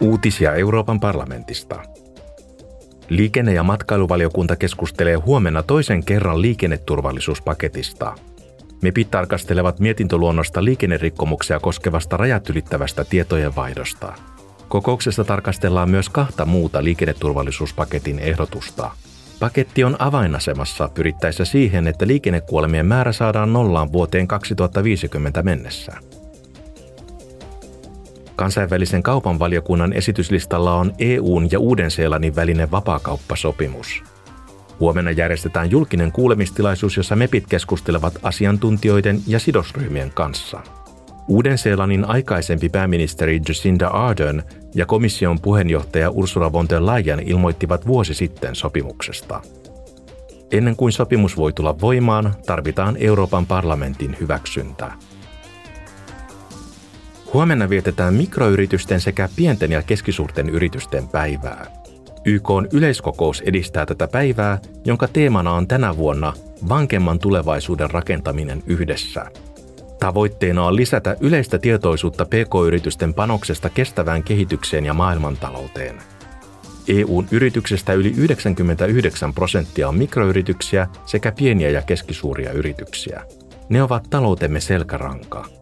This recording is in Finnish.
Uutisia Euroopan parlamentista. Liikenne- ja matkailuvaliokunta keskustelee huomenna toisen kerran liikenneturvallisuuspaketista. MEPit tarkastelevat mietintöluonnosta liikennerikkomuksia koskevasta rajat ylittävästä tietojenvaihdosta. Kokouksessa tarkastellaan myös kahta muuta liikenneturvallisuuspaketin ehdotusta. Paketti on avainasemassa pyrittäessä siihen, että liikennekuolemien määrä saadaan nollaan vuoteen 2050 mennessä. Kansainvälisen kaupan valiokunnan esityslistalla on EUn ja Uuden-Seelannin välinen vapaakauppasopimus. Huomenna järjestetään julkinen kuulemistilaisuus, jossa MEPit keskustelevat asiantuntijoiden ja sidosryhmien kanssa. Uuden-Seelannin aikaisempi pääministeri Jacinda Ardern ja komission puheenjohtaja Ursula von der Leyen ilmoittivat vuosi sitten sopimuksesta. Ennen kuin sopimus voi tulla voimaan, tarvitaan Euroopan parlamentin hyväksyntä. Huomenna vietetään mikroyritysten sekä pienten ja keskisuurten yritysten päivää. YK on yleiskokous edistää tätä päivää, jonka teemana on tänä vuonna vankemman tulevaisuuden rakentaminen yhdessä. Tavoitteena on lisätä yleistä tietoisuutta pk-yritysten panoksesta kestävään kehitykseen ja maailmantalouteen. EUn yrityksestä yli 99 prosenttia on mikroyrityksiä sekä pieniä ja keskisuuria yrityksiä. Ne ovat taloutemme selkäranka.